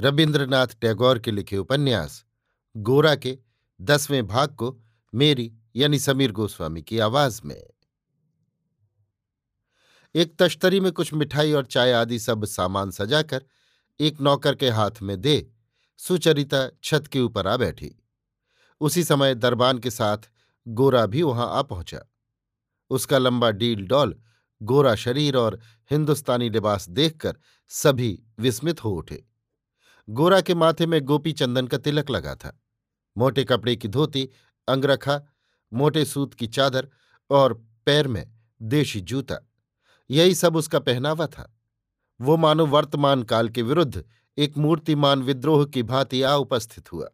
रविन्द्रनाथ टैगोर के लिखे उपन्यास, गोरा के दसवें भाग को मेरी यानी समीर गोस्वामी की आवाज़ में। एक तश्तरी में कुछ मिठाई और चाय आदि सब सामान सजाकर एक नौकर के हाथ में दे सुचरिता छत के ऊपर आ बैठी। उसी समय दरबान के साथ गोरा भी वहाँ आ पहुँचा। उसका लंबा डील डॉल गोरा शरीर और हिंदुस्तानी लिबास देखकर सभी विस्मित हो उठे। गोरा के माथे में गोपी चंदन का तिलक लगा था। मोटे कपड़े की धोती, अंगरखा, मोटे सूत की चादर और पैर में देशी जूता, यही सब उसका पहनावा था। वो मानो वर्तमान काल के विरुद्ध एक मूर्तिमान विद्रोह की भांति आ उपस्थित हुआ।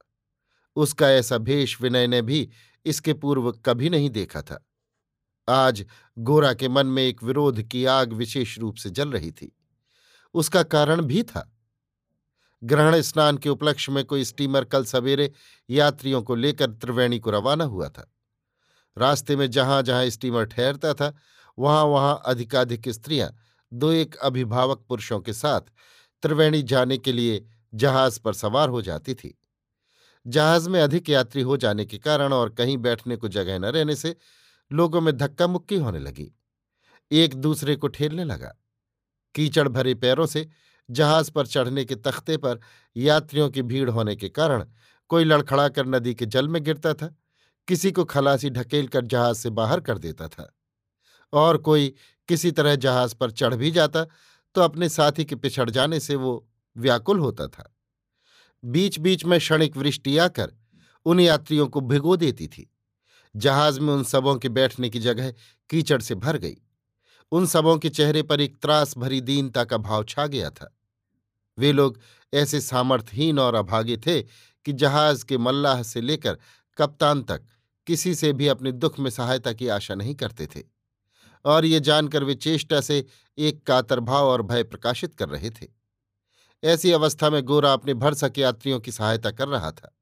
उसका ऐसा भेष विनय ने भी इसके पूर्व कभी नहीं देखा था। आज गोरा के मन में एक विरोध की आग विशेष रूप से जल रही थी। उसका कारण भी था। ग्रहण स्नान के उपलक्ष्य में कोई स्टीमर कल सवेरे यात्रियों को लेकर त्रिवेणी को रवाना हुआ था। रास्ते में जहाँ जहाँ स्टीमर ठहरता था वहाँ वहाँ अधिकाधिक स्त्रियाँ, दो एक अभिभावक पुरुषों के साथ त्रिवेणी जाने के लिए जहाज़ पर सवार हो जाती थी। जहाज़ में अधिक यात्री हो जाने के कारण और कहीं बैठने को जगह न रहने से लोगों में धक्का मुक्की होने लगी। एक दूसरे को ठेलने लगा। कीचड़ भरे पैरों से जहाज़ पर चढ़ने के तख्ते पर यात्रियों की भीड़ होने के कारण कोई लड़खड़ा कर नदी के जल में गिरता था, किसी को खलासी ढकेल कर जहाज़ से बाहर कर देता था। और कोई किसी तरह जहाज़ पर चढ़ भी जाता तो अपने साथी के पिछड़ जाने से वो व्याकुल होता था। बीच बीच में क्षणिक वृष्टि आकर उन यात्रियों को भिगो देती थी। जहाज़ में उन सबों के बैठने की जगह कीचड़ से भर गई। उन सबों के चेहरे पर एक त्रास भरी दीनता का भाव छा गया था। वे लोग ऐसे सामर्थ्यहीन और अभागे थे कि जहाज़ के मल्लाह से लेकर कप्तान तक किसी से भी अपने दुख में सहायता की आशा नहीं करते थे। और ये जानकर वे चेष्टा से एक कातर भाव और भय प्रकाशित कर रहे थे। ऐसी अवस्था में गोरा अपने भरसक यात्रियों की सहायता कर रहा था।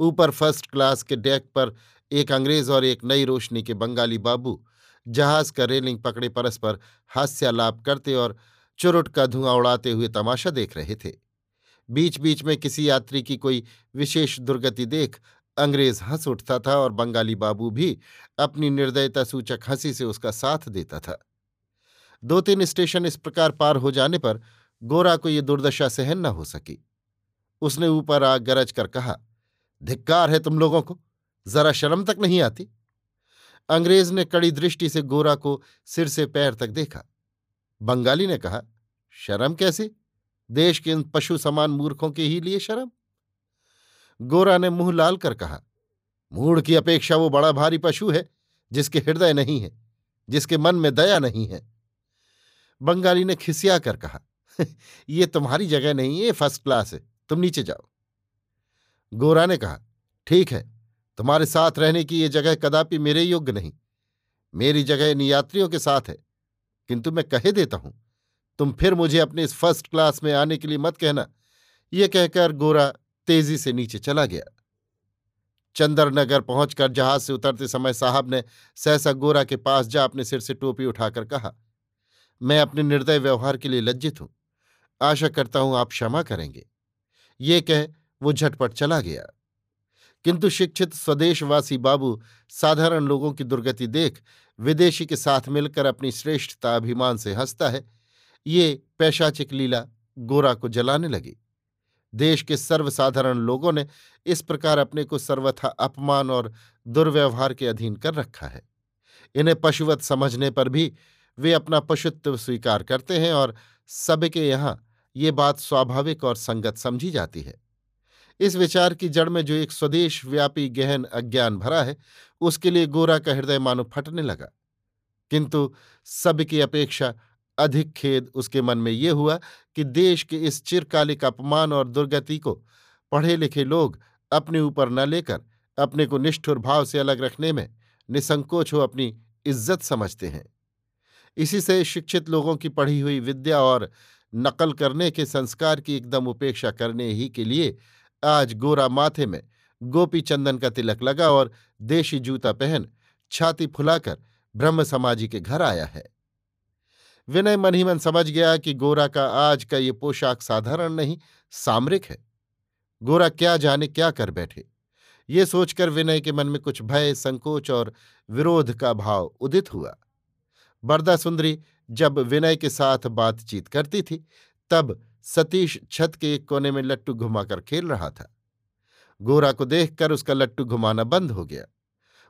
ऊपर फ़र्स्ट क्लास के डेक पर एक अंग्रेज़ और एक नई रोशनी के बंगाली बाबू जहाज़ का रेलिंग पकड़े परस्पर हास्यालाप करते और चुरुट का धुआँ उड़ाते हुए तमाशा देख रहे थे। बीच बीच में किसी यात्री की कोई विशेष दुर्गति देख अंग्रेज़ हंस उठता था और बंगाली बाबू भी अपनी निर्दयता सूचक हँसी से उसका साथ देता था। दो तीन स्टेशन इस प्रकार पार हो जाने पर गोरा को ये दुर्दशा सहन न हो सकी। उसने ऊपर आग गरज कर कहा, धिक्कार है तुम लोगों को, जरा शर्म तक नहीं आती? अंग्रेज़ ने कड़ी दृष्टि से गोरा को सिर से पैर तक देखा। बंगाली ने कहा, शर्म कैसे? देश के इन पशु समान मूर्खों के ही लिए शर्म? गोरा ने मुँह लाल कर कहा, मूढ़ की अपेक्षा वो बड़ा भारी पशु है, जिसके हृदय नहीं है, जिसके मन में दया नहीं है। बंगाली ने खिसिया कर कहा, ये तुम्हारी जगह नहीं है फ़र्स्ट क्लास है, तुम नीचे जाओ। गोरा ने कहा, ठीक है, तुम्हारे साथ रहने की ये जगह कदापि मेरे योग्य नहीं, मेरी जगह इन यात्रियों के साथ है किंतु मैं कहे देता हूँ, तुम फिर मुझे अपने इस फ़र्स्ट क्लास में आने के लिए मत कहना। ये कहकर गोरा तेज़ी से नीचे चला गया। चंद्रनगर पहुंचकर जहाज़ से उतरते समय साहब ने सहसा गोरा के पास जा अपने सिर से टोपी उठाकर कहा, मैं अपने निर्दय व्यवहार के लिए लज्जित हूँ। आशा करता हूँ आप क्षमा करेंगे। ये कह वो झटपट चला गया। किंतु शिक्षित स्वदेशवासी बाबू साधारण लोगों की दुर्गति देख विदेशी के साथ मिलकर अपनी श्रेष्ठता अभिमान से हंसता है। ये पैशाचिक लीला गोरा को जलाने लगी। देश के सर्वसाधारण लोगों ने इस प्रकार अपने को सर्वथा अपमान और दुर्व्यवहार के अधीन कर रखा है। इन्हें पशुवत समझने पर भी वे अपना पशुत्व स्वीकार करते हैं और सबके यहाँ ये बात स्वाभाविक और संगत समझी जाती है। इस विचार की जड़ में जो एक स्वदेश व्यापी गहन अज्ञान भरा है, उसके लिए गोरा का हृदय मानो फटने लगा। किंतु सबकी अपेक्षा अधिक खेद उसके मन में ये हुआ कि देश के इस चिरकालिक अपमान और दुर्गति को पढ़े लिखे लोग अपने ऊपर न लेकर, अपने को निष्ठुर भाव से अलग रखने में निसंकोच हो अपनी इज़्ज़त समझते हैं। इसी से शिक्षित लोगों की पढ़ी हुई विद्या और नकल करने के संस्कार की एकदम उपेक्षा करने ही के लिए आज गोरा माथे में गोपी चंदन का तिलक लगा और देशी जूता पहन छाती फुलाकर ब्रह्म समाजी के घर आया है। विनय मन ही मन समझ गया कि गोरा का आज का ये पोशाक साधारण नहीं, सामरिक है। गोरा क्या जाने क्या कर बैठे। ये सोचकर विनय के मन में कुछ भय, संकोच और विरोध का भाव उदित हुआ। बरदा सुंदरी जब विनय के साथ बातचीत करती थी, तब सतीश छत के एक कोने में लट्टू घुमाकर खेल रहा था। गोरा को देखकर उसका लट्टू घुमाना बंद हो गया।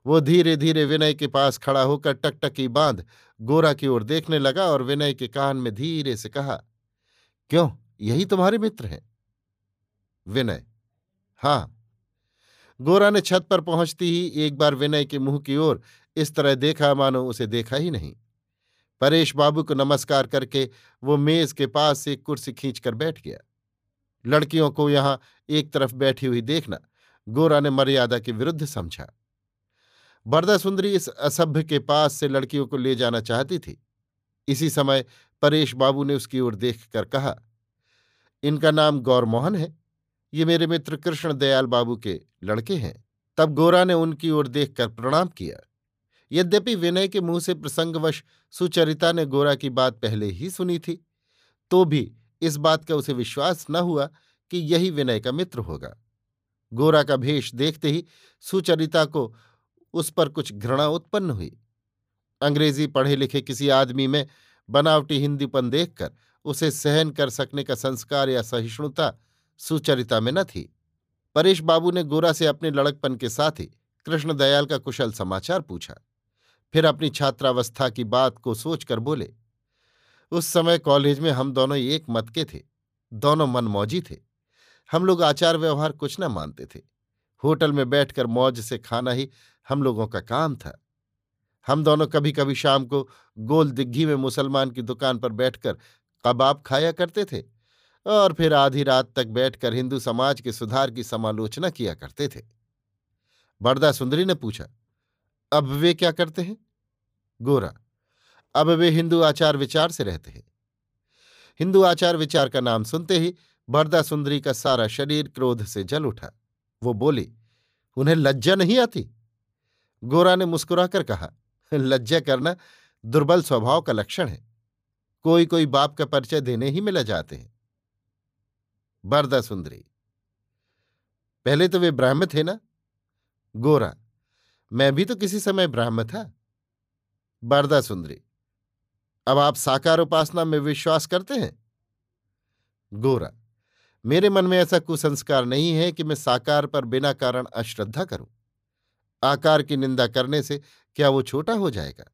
वो धीरे धीरे विनय के पास खड़ा होकर टकटकी बाँध गोरा की ओर देखने लगा और विनय के कान में धीरे से कहा, क्यों? यही तुम्हारे मित्र हैं? विनय, हाँ। गोरा ने छत पर पहुँचती ही एक बार विनय के मुँह की ओर, इस तरह देखा मानो उसे देखा ही नहीं। परेश बाबू को नमस्कार करके वो मेज के पास से कुर्सी खींचकर बैठ गया। लड़कियों को यहाँ एक तरफ़ बैठी हुई देखना गोरा ने मर्यादा के विरुद्ध समझा। बरदा सुंदरी इस असभ्य के पास से लड़कियों को ले जाना चाहती थी। इसी समय परेश बाबू ने उसकी ओर देखकर कहा, इनका नाम गौरमोहन है। ये मेरे मित्र कृष्ण दयाल बाबू के लड़के हैं। तब गोरा ने उनकी ओर देखकर प्रणाम किया। यद्यपि विनय के मुँह से प्रसंगवश सुचरिता ने गोरा की बात पहले ही सुनी थी तो भी इस बात का उसे विश्वास न हुआ कि यही विनय का मित्र होगा। गोरा का भेष देखते ही सुचरिता को उस पर कुछ घृणा उत्पन्न हुई। अंग्रेज़ी पढ़े लिखे किसी आदमी में बनावटी हिंदीपन देखकर उसे सहन कर सकने का संस्कार या सहिष्णुता सुचरिता में न थी। परेश बाबू ने गोरा से अपने लड़कपन के साथ ही कृष्णदयाल का कुशल समाचार पूछा। फिर अपनी छात्रावस्था की बात को सोचकर बोले, उस समय कॉलेज में हम दोनों एक मत के थे, दोनों मनमौजी थे। हम लोग आचार व्यवहार कुछ न मानते थे। होटल में बैठकर मौज से खाना ही हम लोगों का काम था। हम दोनों कभी कभी शाम को गोल दिग्घी में मुसलमान की दुकान पर बैठकर कबाब खाया करते थे और फिर आधी रात तक बैठकर हिंदू समाज के सुधार की समालोचना किया करते थे। बरदा सुंदरी ने पूछा अब वे क्या करते हैं? गोरा, अब वे हिंदू आचार विचार से रहते हैं। हिंदू आचार विचार का नाम सुनते ही बरदा सुंदरी का सारा शरीर क्रोध से जल उठा। वो बोली, उन्हें लज्जा नहीं आती? गोरा ने मुस्कुराकर कहा, लज्जा करना दुर्बल स्वभाव का लक्षण है। कोई कोई बाप का परिचय देने ही मिला जाते हैं। बरदा सुंदरी, पहले तो वे ब्राह्म थे ना? गोरा मैं भी तो किसी समय ब्राह्म था। बरदा सुंदरी, अब आप साकार उपासना में विश्वास करते हैं? गोरा, मेरे मन में ऐसा कुसंस्कार नहीं है कि मैं साकार पर बिना कारण अश्रद्धा करूँ। आकार की निंदा करने से क्या वो छोटा हो जाएगा?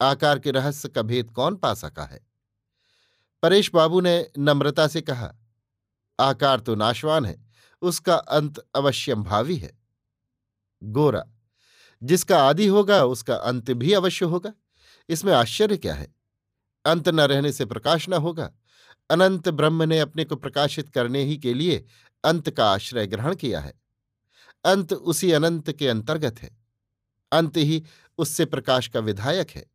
आकार के रहस्य का भेद कौन पा सका है? परेश बाबू ने नम्रता से कहा, आकार तो नाशवान है, उसका अंत अवश्यम भावी है। गोरा जिसका आदि होगा, उसका अंत भी अवश्य होगा। इसमें आश्चर्य क्या है? अंत न रहने से प्रकाश न होगा। अनंत ब्रह्म ने अपने को प्रकाशित करने ही के लिए अंत का आश्रय ग्रहण किया है। अंत उसी अनंत के अंतर्गत है। अंत ही उससे प्रकाश का विधायक है।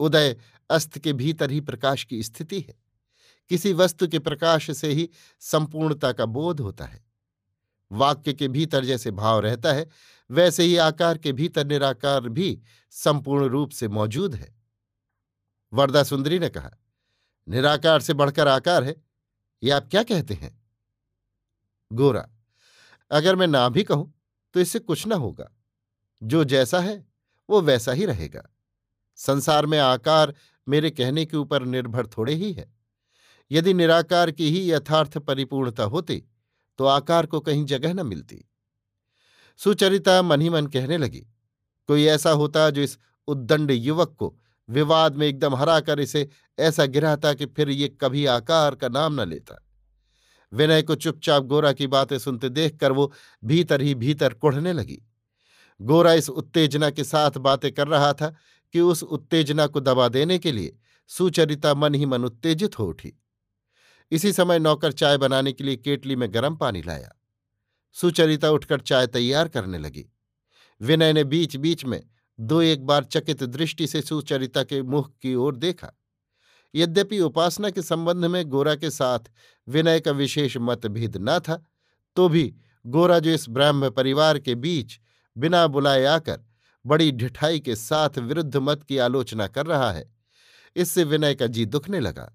उदय अस्त के भीतर ही प्रकाश की स्थिति है। किसी वस्तु के प्रकाश से ही संपूर्णता का बोध होता है। वाक्य के भीतर जैसे भाव रहता है, वैसे ही आकार के भीतर निराकार भी संपूर्ण रूप से मौजूद है। वरदा सुंदरी ने कहा, निराकार से बढ़कर आकार है, ये आप क्या कहते हैं? गोरा, अगर मैं ना भी कहूँ तो इससे कुछ ना होगा। जो जैसा है, वो वैसा ही रहेगा। संसार में आकार मेरे कहने के ऊपर निर्भर थोड़े ही है। यदि निराकार की ही यथार्थ परिपूर्णता होती तो आकार को कहीं जगह न मिलती। सुचरिता मन ही मन कहने लगी, कोई ऐसा होता जो इस उद्दंड युवक को विवाद में एकदम हराकर इसे ऐसा गिराता कि फिर ये कभी आकार का नाम न लेता। विनय को चुपचाप गोरा की बातें सुनते देखकर वो भीतर ही भीतर कुढ़ने लगी। गोरा इस उत्तेजना के साथ बातें कर रहा था कि उस उत्तेजना को दबा देने के लिए सुचरिता मन ही मन उत्तेजित हो उठी। इसी समय नौकर चाय बनाने के लिए केटली में गर्म पानी लाया। सुचरिता उठकर चाय तैयार करने लगी। विनय ने बीच बीच में दो एक बार चकित दृष्टि से सुचरिता के मुख की ओर देखा। यद्यपि उपासना के संबंध में गोरा के साथ विनय का विशेष मतभेद न था तो भी गोरा जो इस ब्राह्म परिवार के बीच बिना बुलाए आकर बड़ी ढिठाई के साथ विरुद्ध मत की आलोचना कर रहा है, इससे विनय का जी दुखने लगा।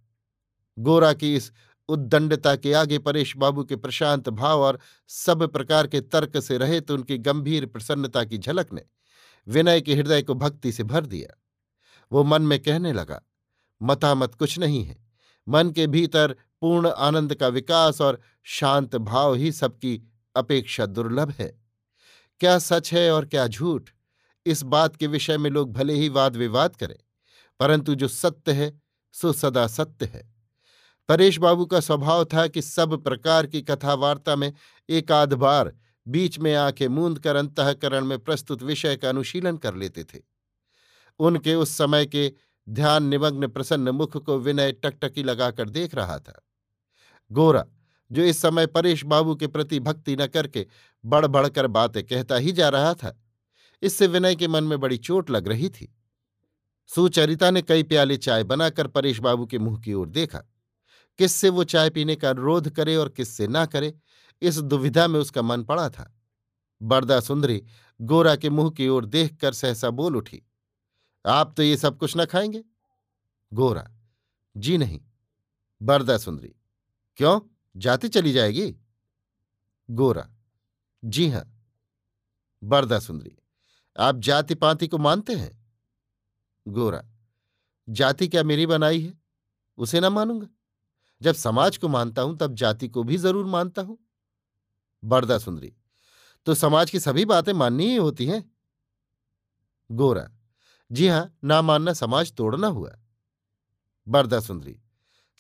गोरा की इस उद्दंडता के आगे परेश बाबू के प्रशांत भाव और सब प्रकार के तर्क से रहे तो उनकी गंभीर प्रसन्नता की झलक ने विनय के हृदय को भक्ति से भर दिया। वो मन में कहने लगा, मतामत कुछ नहीं है। मन के भीतर पूर्ण आनंद का विकास और शांत भाव ही सबकी अपेक्षा दुर्लभ है। क्या सच है और क्या झूठ? इस बात के विषय में लोग भले ही वाद विवाद करें, परंतु जो सत्य है, सो सदा सत्य है। परेश बाबू का स्वभाव था कि सब प्रकार की कथावार्ता में एक आध बार बीच में आँखें मूंद कर अंतकरण में प्रस्तुत विषय का अनुशीलन कर लेते थे। उनके उस समय के ध्यान निमग्न प्रसन्न मुख को विनय टकटकी लगाकर देख रहा था। गोरा, जो इस समय परेश बाबू के प्रति भक्ति न करके बढ़ बातें कहता ही जा रहा था, इससे विनय के मन में बड़ी चोट लग रही थी। सुचरिता ने कई प्याले चाय बनाकर परेश बाबू के मुँह की ओर देखा। किससे वो चाय पीने का अनुरोध करे और किससे ना करे, इस दुविधा में उसका मन पड़ा था। बरदा सुंदरी गोरा के मुँह की ओर देखकर सहसा बोल उठी, आप तो ये सब कुछ ना खाएँगे? गोरा, जी नहीं। बरदा सुंदरी, क्यों? जाती चली जाएगी? गोरा, जी हाँ। बरदा सुंदरी, आप जाति पाति को मानते हैं? गोरा, जाति क्या मेरी बनाई है? उसे ना मानूँगा? जब समाज को मानता हूँ, तब जाति को भी ज़रूर मानता हूँ। बरदा सुंदरी तो समाज की सभी बातें माननी ही होती हैं। गोरा, जी हाँ, ना मानना समाज तोड़ना हुआ। बरदा सुंदरी,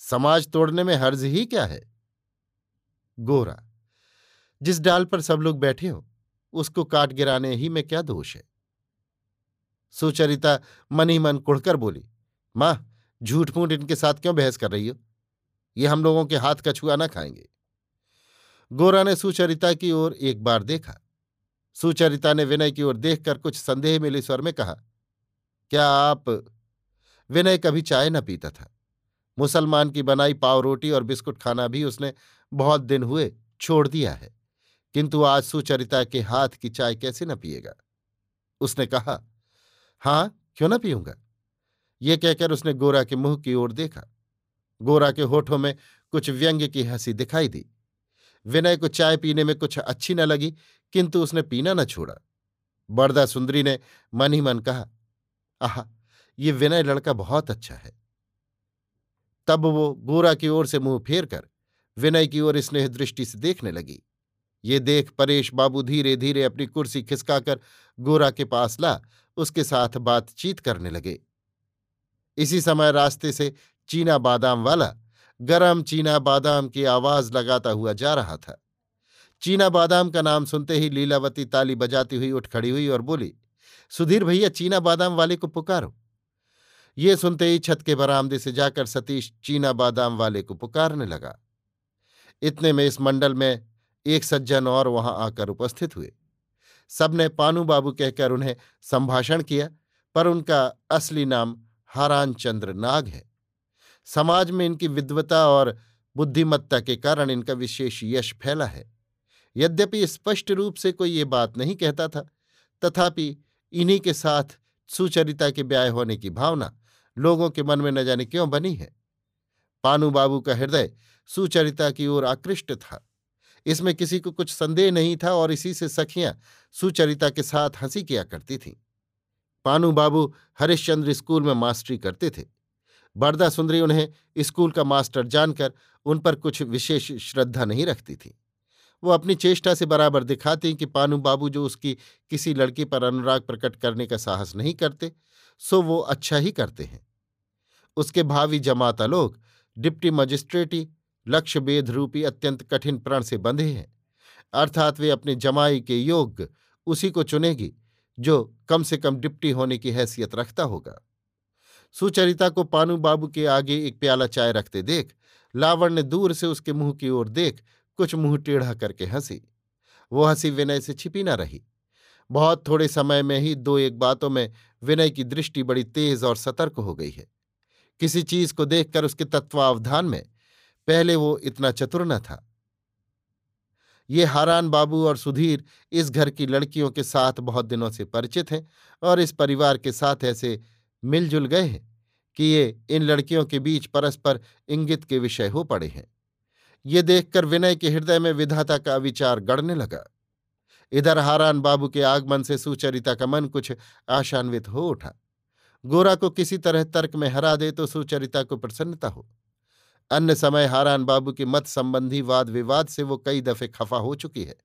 समाज तोड़ने में हर्ज ही क्या है? गोरा, जिस डाल पर सब लोग बैठे हो, उसको काट गिराने ही में क्या दोष है? सुचरिता मन ही मन कुड़कर बोली, माँ झूठ मूठ इनके साथ क्यों बहस कर रही हो? ये हम लोगों के हाथ का छुआ ना खाएँगे। गोरा ने सुचरिता की ओर एक बार देखा। सुचरिता ने विनय की ओर देखकर कुछ संदेह मिले स्वर में कहा, क्या आप विनय कभी चाय न पीता था? मुसलमान की बनाई पाव रोटी और बिस्कुट खाना भी उसने बहुत दिन हुए छोड़ दिया है। किंतु आज सुचरिता के हाथ की चाय कैसे न पिएगा? उसने कहा, हाँ, क्यों न पीऊँगा? ये कहकर उसने गोरा के मुँह की ओर देखा। गोरा के होठों में कुछ व्यंग्य की हँसी दिखाई दी। विनय को चाय पीने में कुछ अच्छी न लगी, किंतु उसने पीना न छोड़ा। बरदा सुंदरी ने मन ही मन कहा, आह, ये विनय लड़का बहुत अच्छा है। तब वो गोरा की ओर से मुँह फेर कर विनय की ओर स्नेह दृष्टि से देखने लगी। ये देख परेश बाबू धीरे धीरे अपनी कुर्सी खिसकाकर गोरा के पास ला, उसके साथ बातचीत करने लगे। इसी समय रास्ते से चीना बादाम वाला गरम चीना बादाम की आवाज़ लगाता हुआ जा रहा था। चीना बादाम का नाम सुनते ही लीलावती ताली बजाती हुई उठ खड़ी हुई और बोली, सुधीर भैया, चीना बादाम वाले को पुकारो। ये सुनते ही छत के बरामदे से जाकर सतीश चीना बादाम वाले को पुकारने लगा। इतने में इस मंडल में एक सज्जन और वहाँ आकर उपस्थित हुए। सबने पानू बाबू कहकर उन्हें संभाषण किया, पर उनका असली नाम हारान चंद्र नाग है। समाज में इनकी विद्वता और बुद्धिमत्ता के कारण इनका विशेष यश फैला है। यद्यपि स्पष्ट रूप से कोई ये बात नहीं कहता था, तथापि इन्हीं के साथ सुचरिता के ब्याह होने की भावना लोगों के मन में न जाने क्यों बनी है? पानू बाबू का हृदय सुचरिता की ओर आकृष्ट था। इसमें किसी को कुछ संदेह नहीं था और इसी से सखियाँ सुचरिता के साथ हँसी किया करती थीं। पानू बाबू हरिश्चंद्र स्कूल में मास्टरी करते थे। बरदा सुंदरी उन्हें स्कूल का मास्टर जानकर उन पर कुछ विशेष श्रद्धा नहीं रखती थी। वो अपनी चेष्टा से बराबर दिखाती कि पानू बाबू जो उसकी किसी लड़की पर अनुराग प्रकट करने का साहस नहीं करते, सो वो अच्छा ही करते हैं। उसके भावी जमाता लोग डिप्टी मजिस्ट्रेटी लक्ष्य बेद रूपी अत्यंत कठिन प्रण से बंधे हैं। अर्थात वे अपने जमाई के योग्य उसी को चुनेगी जो कम से कम डिप्टी होने की हैसियत रखता होगा। सुचरिता को पानू बाबू के आगे एक प्याला चाय रखते देख लावण ने दूर से उसके मुँह की ओर देख, कुछ मुँह टेढ़ा करके हँसी। वो हँसी विनय से छिपी न रही। बहुत थोड़े समय में ही दो एक बातों में विनय की दृष्टि बड़ी तेज और सतर्क हो गई है। किसी चीज़ को देखकर उसके तत्वावधान में पहले वो इतना चतुर न था। ये हारान बाबू और सुधीर इस घर की लड़कियों के साथ बहुत दिनों से परिचित हैं और इस परिवार के साथ ऐसे मिलजुल गए हैं। कि ये इन लड़कियों के बीच परस्पर इंगित के विषय हो पड़े हैं। ये देखकर विनय के हृदय में विधाता का विचार गढ़ने लगा। इधर हारान बाबू के आगमन से सुचरिता का मन कुछ आशान्वित हो उठा। गोरा को किसी तरह तर्क में हरा दे तो सुचरिता को प्रसन्नता हो। अन्य समय हारान बाबू के मत संबंधी वाद विवाद से वो कई दफे खफा हो चुकी है।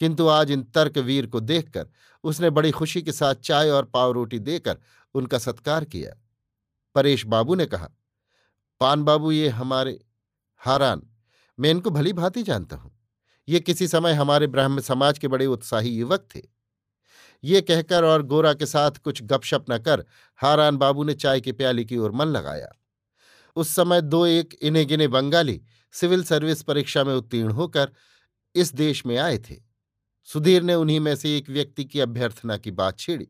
किंतु आज इन तर्क वीर को देखकर उसने बड़ी खुशी के साथ चाय और पाव रोटी देकर उनका सत्कार किया। परेश बाबू ने कहा, पान बाबू, ये हमारे हारान, मैं इनको भली भांति जानता हूँ। ये किसी समय हमारे ब्राह्म समाज के बड़े उत्साही युवक थे। ये कहकर और गोरा के साथ कुछ गपशप न कर हारान बाबू ने चाय के प्याली की ओर मन लगाया। उस समय दो एक इन्हें गिने बंगाली सिविल सर्विस परीक्षा में उत्तीर्ण होकर इस देश में आए थे। सुधीर ने उन्हीं में से एक व्यक्ति की अभ्यर्थना की बात छेड़ी।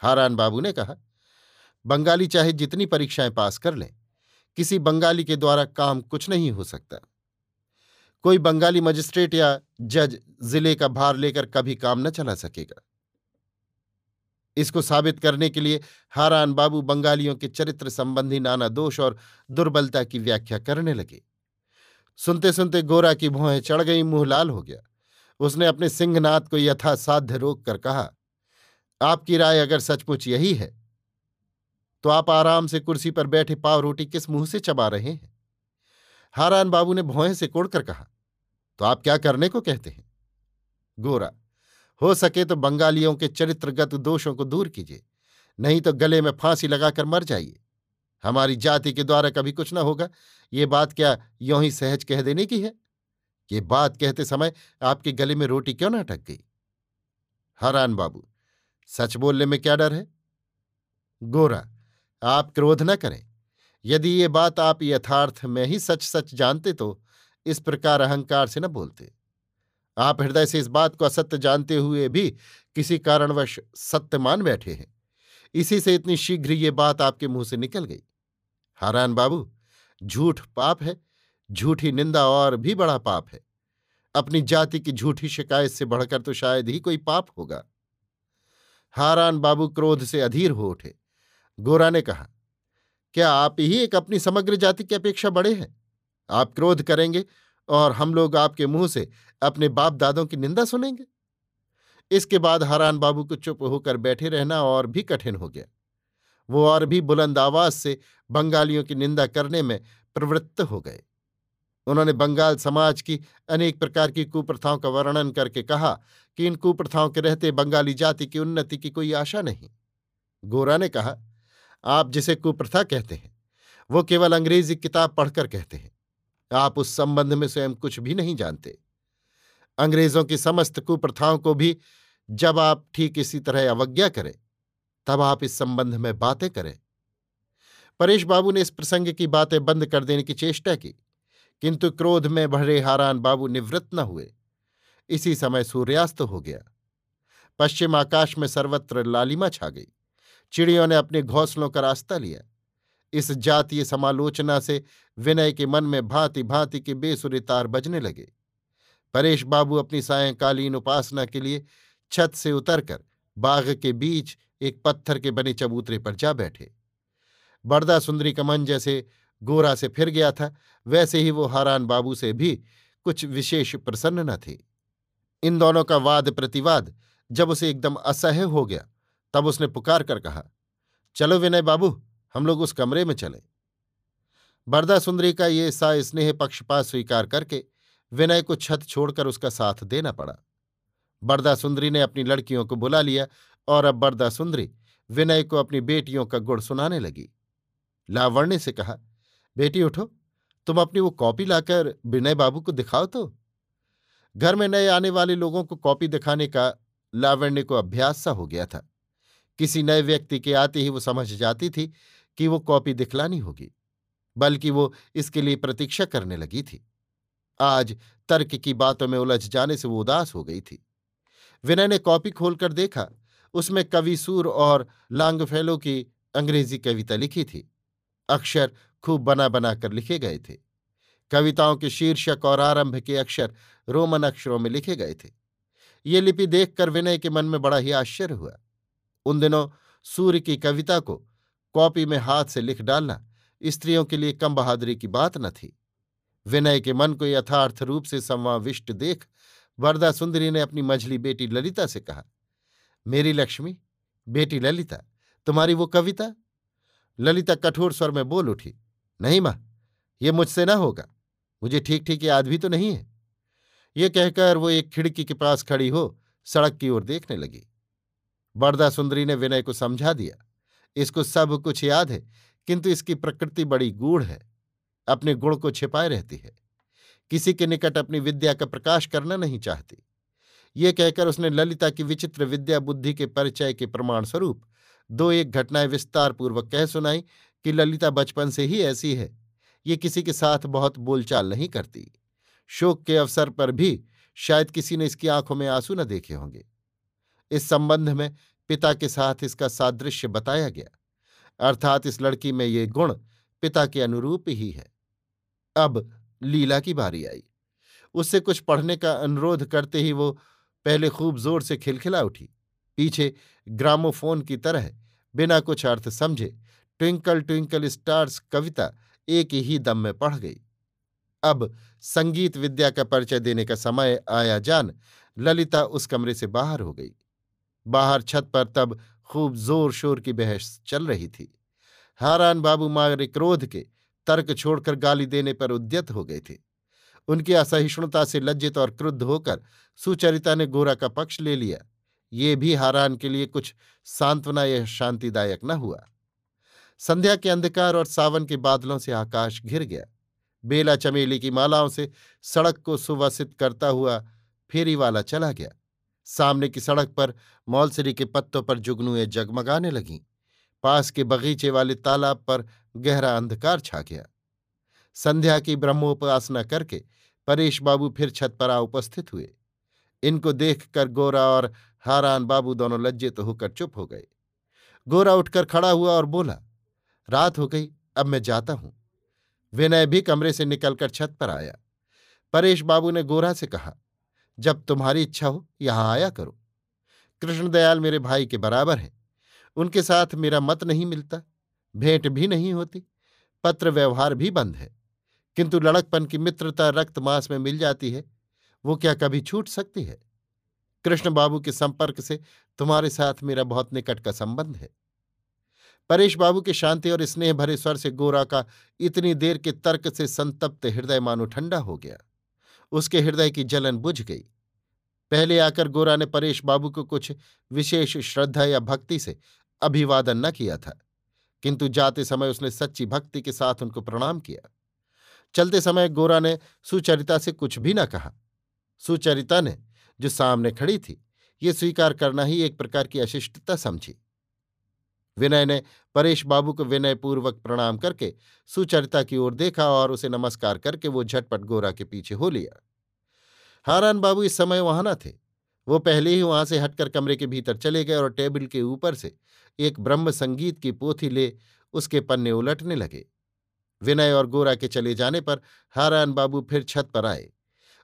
हारान बाबू ने कहा बंगाली चाहे जितनी परीक्षाएँ पास कर लें, किसी बंगाली के द्वारा काम कुछ नहीं हो सकता। कोई बंगाली मजिस्ट्रेट या जज ज़िले का भार लेकर कभी काम न चला सकेगा। इसको साबित करने के लिए हारान बाबू बंगालियों के चरित्र संबंधी नाना दोष और दुर्बलता की व्याख्या करने लगे। सुनते सुनते गोरा की भौहें चढ़ गई, मुँह लाल हो गया। उसने अपने सिंहनाथ को यथासाध्य रोक कर कहा, आपकी राय अगर सचमुच यही है तो आप आराम से कुर्सी पर बैठे पाव रोटी किस मुँह से चबा रहे हैं? हारान बाबू ने भौहें से कोड़कर कहा तो आप क्या करने को कहते हैं? गोरा, हो सके तो बंगालियों के चरित्रगत दोषों को दूर कीजिए, नहीं तो गले में फांसी लगाकर मर जाइए। हमारी जाति के द्वारा कभी कुछ न होगा। ये बात क्या यों ही सहज कह देने की है? ये बात कहते समय आपके गले में रोटी क्यों ना अटक गई? हरान बाबू, सच बोलने में क्या डर है? गोरा आप क्रोध न करें। यदि ये बात आप यथार्थ में ही सच सच जानते तो इस प्रकार अहंकार से न बोलते। आप हृदय से इस बात को असत्य जानते हुए भी किसी कारणवश सत्य मान बैठे हैं। इसी से इतनी शीघ्र ये बात आपके मुँह से निकल गई। हारान बाबू, झूठ पाप है, झूठी निंदा और भी बड़ा पाप है। अपनी जाति की झूठी शिकायत से बढ़कर तो शायद ही कोई पाप होगा। हारान बाबू क्रोध से अधीर हो उठे। गोरा ने कहा, क्या आप ही एक अपनी समग्र जाति की अपेक्षा बड़े हैं? आप क्रोध करेंगे और हम लोग आपके मुँह से अपने बाप दादों की निंदा सुनेंगे। इसके बाद हरान बाबू को चुप होकर बैठे रहना और भी कठिन हो गया। वो और भी बुलंद आवाज़ से बंगालियों की निंदा करने में प्रवृत्त हो गए। उन्होंने बंगाल समाज की अनेक प्रकार की कुप्रथाओं का वर्णन करके कहा कि इन कुप्रथाओं के रहते बंगाली जाति की उन्नति की कोई आशा नहीं। गोरा ने कहा आप जिसे कुप्रथा कहते हैं, वो केवल अंग्रेज़ी किताब पढ़कर कहते हैं। आप उस संबंध में स्वयं कुछ भी नहीं जानते। अंग्रेज़ों की समस्त कुप्रथाओं को भी जब आप ठीक इसी तरह अवज्ञा करें, तब आप इस संबंध में बातें करें। परेश बाबू ने इस प्रसंग की बातें बंद कर देने की चेष्टा की, किंतु क्रोध में भरे हारान बाबू निवृत्त न हुए। इसी समय सूर्यास्त हो गया। पश्चिम आकाश में सर्वत्र लालिमा छा गई। चिड़ियों ने अपने घोंसलों का रास्ता लिया। इस जातीय समालोचना से विनय के मन में भांति भांति के बेसुरे तार बजने लगे। परेश बाबू अपनी सायंकालीन उपासना के लिए छत से उतरकर बाग के बीच एक पत्थर के बने चबूतरे पर जा बैठे। बरदा सुंदरी का मन जैसे गोरा से फिर गया था, वैसे ही वो हारान बाबू से भी कुछ विशेष प्रसन्न न थे। इन दोनों का वाद प्रतिवाद जब उसे एकदम असह्य हो गया तब उसने पुकार कर कहा, चलो विनय बाबू, हम लोग उस कमरे में चले। बरदा सुंदरी का ये सा स्नेह पक्षपात स्वीकार करके विनय को छत छोड़कर उसका साथ देना पड़ा। बरदा सुंदरी ने अपनी लड़कियों को बुला लिया और अब बरदा सुंदरी विनय को अपनी बेटियों का गुड़ सुनाने लगी। लावण्य से कहा, बेटी उठो, तुम अपनी वो कॉपी लाकर विनय बाबू को दिखाओ तो। घर में नए आने वाले लोगों को कॉपी दिखाने का लावण्य को अभ्यास सा हो गया था। किसी नए व्यक्ति के आते ही वो समझ जाती थी कि वो कॉपी दिखलानी होगी, बल्कि वो इसके लिए प्रतीक्षा करने लगी थी। आज तर्क की बातों में उलझ जाने से वो उदास हो गई थी। विनय ने कॉपी खोलकर देखा, उसमें कविसूर और लांगफेलो की अंग्रेज़ी कविता लिखी थी। अक्षर खूब बना बनाकर लिखे गए थे। कविताओं के शीर्षक और आरंभ के अक्षर रोमन अक्षरों में लिखे गए थे। ये लिपि देखकर विनय के मन में बड़ा ही आश्चर्य हुआ। उन दिनों सूर्य की कविता को कॉपी में हाथ से लिख डालना स्त्रियों के लिए कम बहादुरी की बात न थी। विनय के मन को यथार्थ रूप से समाविष्ट देख वरदा सुंदरी ने अपनी मझली बेटी ललिता से कहा, मेरी लक्ष्मी, बेटी ललिता, तुम्हारी वो कविता? ललिता कठोर स्वर में बोल उठी, नहीं माँ, ये मुझसे ना होगा, मुझे ठीक ठीक याद भी तो नहीं है। ये कहकर वो एक खिड़की के पास खड़ी हो सड़क की ओर देखने लगी। बरदा सुंदरी ने विनय को समझा दिया। इसको सब कुछ याद है, किंतु इसकी प्रकृति बड़ी गूढ़ है। अपने गुण को छिपाए रहती है। किसी के निकट अपनी विद्या का प्रकाश करना नहीं चाहती। ये कहकर उसने ललिता की विचित्र विद्या बुद्धि के परिचय के प्रमाण स्वरूप दो एक घटनाएँ विस्तार पूर्वक कह सुनाई कि ललिता बचपन से ही ऐसी है। ये किसी के साथ बहुत बोलचाल नहीं करती। शोक के अवसर पर भी शायद किसी ने इसकी आँखों में आँसू न देखे होंगे। इस संबंध में पिता के साथ इसका सादृश्य बताया गया। अर्थात इस लड़की में ये गुण पिता के अनुरूप ही है। अब लीला की बारी आई। उससे कुछ पढ़ने का अनुरोध करते ही वो पहले खूब ज़ोर से खिलखिला उठी। पीछे ग्रामोफोन की तरह बिना कुछ अर्थ समझे ट्विंकल ट्विंकल स्टार्स कविता एक ही दम में पढ़ गई। अब संगीत विद्या का परिचय देने का समय आया जान ललिता उस कमरे से बाहर हो गई। बाहर छत पर तब खूब ज़ोर शोर की बहस चल रही थी। हारान बाबू मारे क्रोध के तर्क छोड़कर गाली देने पर उद्यत हो गए थे। उनकी असहिष्णुता से लज्जित और क्रुद्ध होकर सुचरिता ने गोरा का पक्ष ले लिया। ये भी हारान के लिए कुछ सांत्वना या शांतिदायक न हुआ। संध्या के अंधकार और सावन के बादलों से आकाश घिर गया। बेला चमेली की मालाओं से सड़क को सुवासित करता हुआ फेरी वाला चला गया। सामने की सड़क पर मौलसरी के पत्तों पर जुगनुएँ जगमगाने लगीं। पास के बगीचे वाले तालाब पर गहरा अंधकार छा गया। संध्या की ब्रह्मोपासना करके परेश बाबू फिर छत पर आ उपस्थित हुए। इनको देखकर गोरा और हारान बाबू दोनों लज्जित होकर चुप हो गए। गोरा उठकर खड़ा हुआ और बोला, रात हो गई, अब मैं जाता हूँ। विनय भी कमरे से निकलकर छत पर आया। परेश बाबू ने गोरा से कहा जब तुम्हारी इच्छा हो, यहाँ आया करो। कृष्णदयाल मेरे भाई के बराबर है। उनके साथ मेरा मत नहीं मिलता, भेंट भी नहीं होती, पत्र व्यवहार भी बंद है। किंतु लड़कपन की मित्रता रक्त मांस में मिल जाती है, वो क्या कभी छूट सकती है? कृष्ण बाबू के संपर्क से तुम्हारे साथ मेरा बहुत निकट का संबंध है। परेश बाबू के शांति और स्नेह भरे स्वर से गोरा का इतनी देर के तर्क से संतप्त हृदय मानो ठंडा हो गया। उसके हृदय की जलन बुझ गई। पहले आकर गोरा ने परेश बाबू को कुछ विशेष श्रद्धा या भक्ति से अभिवादन न किया था, किंतु जाते समय उसने सच्ची भक्ति के साथ उनको प्रणाम किया। चलते समय गोरा ने सुचरिता से कुछ भी न कहा। सुचरिता ने जो सामने खड़ी थी, ये स्वीकार करना ही एक प्रकार की अशिष्टता समझी। विनय ने परेश बाबू को विनयपूर्वक प्रणाम करके सुचरिता की ओर देखा और उसे नमस्कार करके वो झटपट गोरा के पीछे हो लिया। हारान बाबू इस समय वहाँ न थे। वो पहले ही वहाँ से हटकर कमरे के भीतर चले गए और टेबल के ऊपर से एक ब्रह्म संगीत की पोथी ले उसके पन्ने उलटने लगे। विनय और गोरा के चले जाने पर हारान बाबू फिर छत पर आए।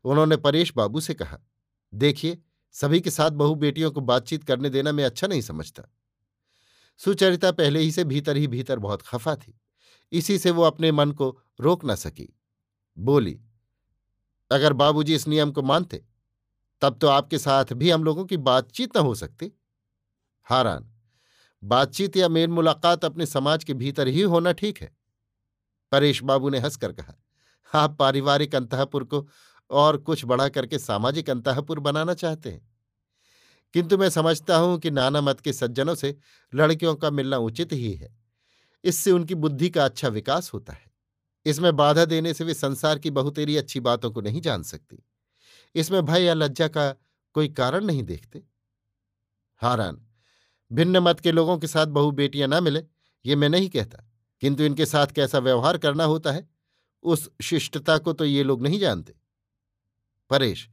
उन्होंने परेश बाबू से कहा, देखिए, सभी के साथ बहु बेटियों को बातचीत करने देना मैं अच्छा नहीं समझता। सुचरिता पहले ही से भीतर ही भीतर बहुत खफा थी। इसी से वो अपने मन को रोक न सकी। बोली, अगर बाबूजी इस नियम को मानते, तब तो आपके साथ भी हम लोगों की बातचीत न हो सकती। हारान, बातचीत या मेल मुलाकात अपने समाज के भीतर ही होना ठीक है। परेश बाबू ने हंसकर कहा, आप पारिवारिक अंतपुर को और कुछ बढ़ा करके सामाजिक अंतपुर बनाना चाहते हैं। किंतु मैं समझता हूँ कि नाना मत के सज्जनों से लड़कियों का मिलना उचित ही है। इससे उनकी बुद्धि का अच्छा विकास होता है। इसमें बाधा देने से वे संसार की बहुतेरी अच्छी बातों को नहीं जान सकती। इसमें भय या लज्जा का कोई कारण नहीं देखते। हारान भिन्न मत के लोगों के साथ बहु बेटियाँ ना मिले, ये मैं नहीं कहता। किंतु इनके साथ कैसा व्यवहार करना होता है, उस शिष्टता को तो ये लोग नहीं जानते। परेश,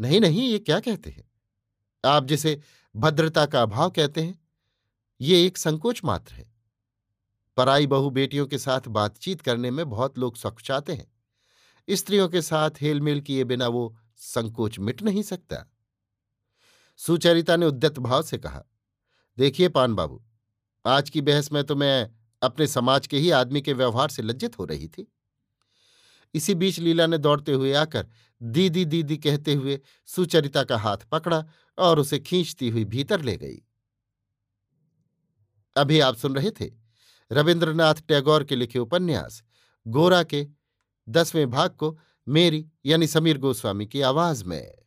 नहीं नहीं, ये क्या कहते हैं? आप जिसे भद्रता का अभाव कहते हैं, ये एक संकोच मात्र है। पराई बहु बेटियों के साथ बातचीत करने में बहुत लोग चाहते हैं। स्त्रियों के साथ हेलमेल किए बिना वो संकोच मिट नहीं सकता। सुचरिता ने उद्यत भाव से कहा, देखिए पान बाबू, आज की बहस में तो मैं अपने समाज के ही आदमी के व्यवहार से लज्जित हो रही थी। इसी बीच लीला ने दौड़ते हुए आकर दीदी दीदी कहते हुए सुचरिता का हाथ पकड़ा और उसे खींचती हुई भीतर ले गई। अभी आप सुन रहे थे रविन्द्रनाथ टैगोर के लिखे उपन्यास, गोरा के दसवें भाग को मेरी यानी समीर गोस्वामी की आवाज़ में।